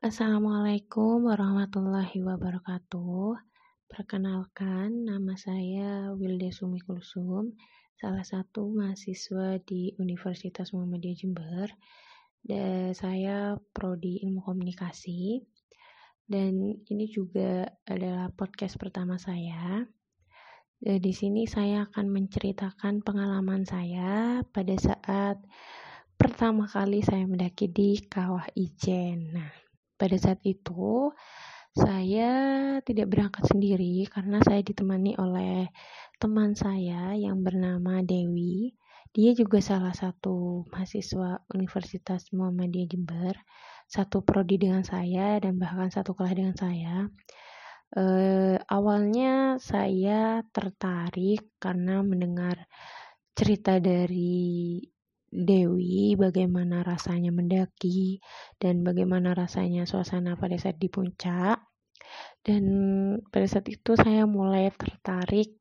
Assalamualaikum warahmatullahi wabarakatuh. Perkenalkan, nama saya Wilda Sumi Kulsum, salah satu mahasiswa di Universitas Muhammadiyah Jember. Dan saya prodi Ilmu Komunikasi. Dan ini juga adalah podcast pertama saya. Dan di sini saya akan menceritakan pengalaman saya pada saat pertama kali saya mendaki di Kawah Ijen. Nah, pada saat itu saya tidak berangkat sendiri karena saya ditemani oleh teman saya yang bernama Dewi. Dia juga salah satu mahasiswa Universitas Muhammadiyah Jember, satu prodi dengan saya dan bahkan satu kelas dengan saya. E, awalnya saya tertarik karena mendengar cerita dari Dewi bagaimana rasanya mendaki dan bagaimana rasanya suasana pada saat di puncak. Dan pada saat itu saya mulai tertarik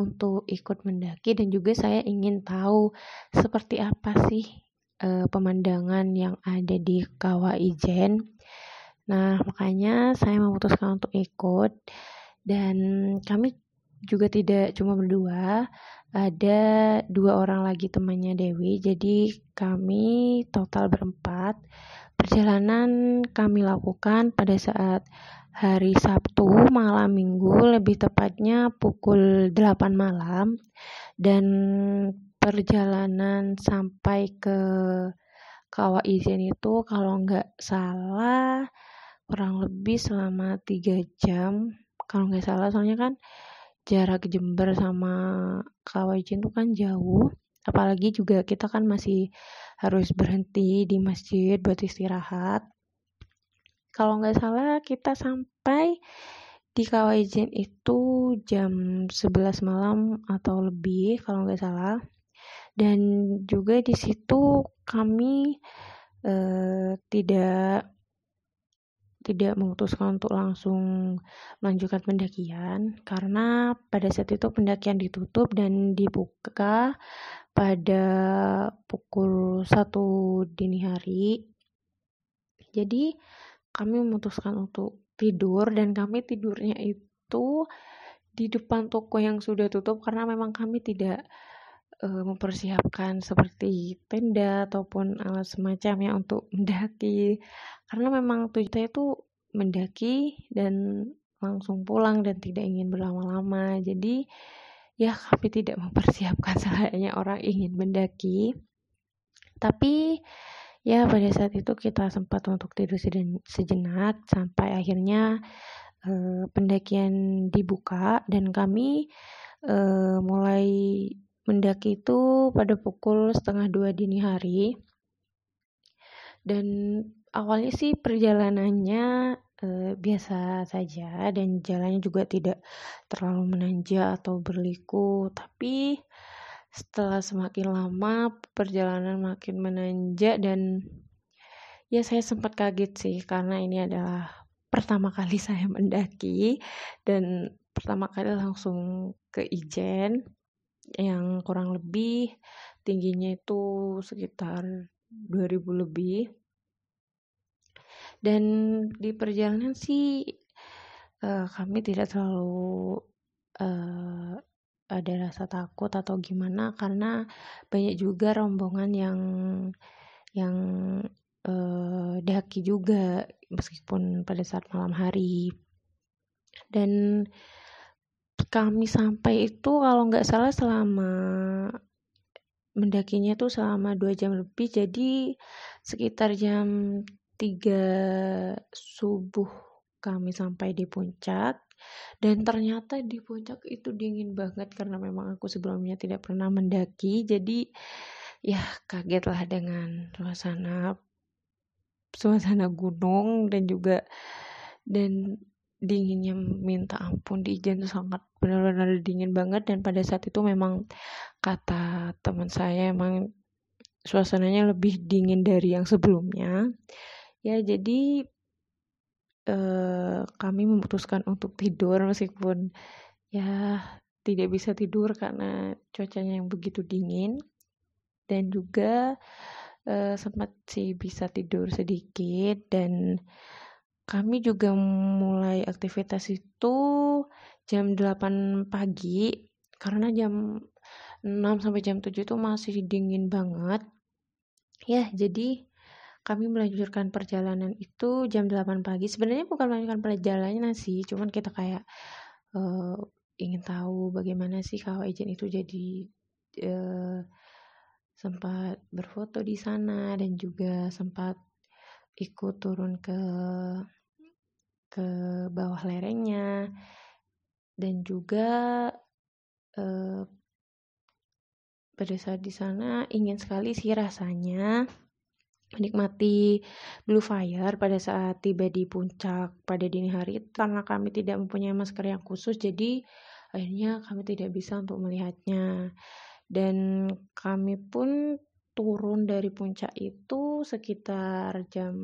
untuk ikut mendaki dan juga saya ingin tahu seperti apa sih e, pemandangan yang ada di Kawah Ijen. Nah, makanya saya memutuskan untuk ikut dan kami juga tidak cuma berdua, ada dua orang lagi temannya Dewi jadi kami total berempat. Perjalanan kami lakukan pada saat hari Sabtu malam minggu lebih tepatnya pukul 8 malam. Dan perjalanan sampai ke Kawah Ijen itu kalau nggak salah kurang lebih selama tiga jam kalau nggak salah. Soalnya kan jarak Jember sama Kawaijin itu kan jauh. Apalagi juga kita kan masih harus berhenti di masjid buat istirahat. Kalau nggak salah kita sampai di Kawaijin itu jam 11 malam atau lebih kalau nggak salah. Dan juga di situ kami eh, tidak tidak memutuskan untuk langsung melanjutkan pendakian karena pada saat itu pendakian ditutup dan dibuka pada pukul 1 dini hari. Jadi kami memutuskan untuk tidur dan kami tidurnya itu di depan toko yang sudah tutup karena memang kami tidak uh, mempersiapkan seperti tenda ataupun alat semacamnya untuk mendaki. Karena memang tujuannya itu mendaki dan langsung pulang dan tidak ingin berlama-lama. Jadi ya kami tidak mempersiapkan selayaknya orang ingin mendaki. Tapi ya pada saat itu kita sempat untuk tidur sejenak sampai akhirnya eh, pendakian dibuka dan kami eh, mulai mendaki itu pada pukul setengah dua dini hari. Dan awalnya sih perjalanannya eh, biasa saja dan jalannya juga tidak terlalu menanjak atau berliku. Tapi setelah semakin lama perjalanan makin menanjak dan ya saya sempat kaget sih karena ini adalah pertama kali saya mendaki dan pertama kali langsung ke Ijen yang kurang lebih tingginya itu sekitar 2000 lebih. Dan di perjalanan sih uh, kami tidak terlalu uh, ada rasa takut atau gimana karena banyak juga rombongan yang yang uh, juga meskipun pada saat malam hari. Dan kami sampai itu kalau nggak salah selama mendakinya tuh selama dua jam lebih jadi sekitar jam 3 subuh kami sampai di puncak. Dan ternyata di puncak itu dingin banget karena memang aku sebelumnya tidak pernah mendaki jadi ya kagetlah dengan suasana suasana gunung dan juga dan dinginnya minta ampun di Ijen sangat benar-benar dingin banget. Dan pada saat itu memang kata teman saya emang suasananya lebih dingin dari yang sebelumnya. Ya jadi eh, kami memutuskan untuk tidur meskipun ya tidak bisa tidur karena cuacanya yang begitu dingin. Dan juga uh, sempat sih bisa tidur sedikit dan kami juga mulai aktivitas itu jam 8 pagi karena jam 6 sampai jam 7 itu masih dingin banget. Ya, jadi kami melanjutkan perjalanan itu jam 8 pagi. Sebenarnya bukan melanjutkan perjalanan sih, cuman kita kayak uh, ingin tahu bagaimana sih kalau agent itu jadi uh, sempat berfoto di sana dan juga sempat ikut turun ke ke bawah lerengnya. Dan juga eh, pada saat di sana ingin sekali sih rasanya menikmati blue fire pada saat tiba di puncak pada dini hari karena kami tidak mempunyai masker yang khusus jadi akhirnya kami tidak bisa untuk melihatnya. Dan kami pun turun dari puncak itu sekitar jam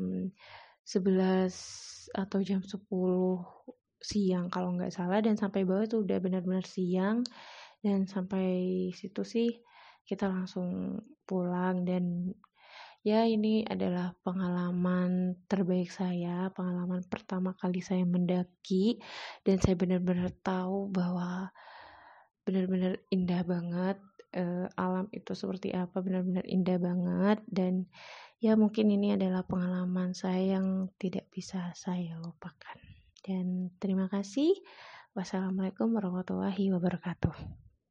11 atau jam 10 siang kalau nggak salah dan sampai bawah itu udah benar-benar siang. Dan sampai situ sih kita langsung pulang dan ya ini adalah pengalaman terbaik saya pengalaman pertama kali saya mendaki. Dan saya benar-benar tahu bahwa benar-benar indah banget uh, alam itu seperti apa benar-benar indah banget. Dan ya mungkin ini adalah pengalaman saya yang tidak bisa saya lupakan. Dan terima kasih. Wassalamualaikum warahmatullahi wabarakatuh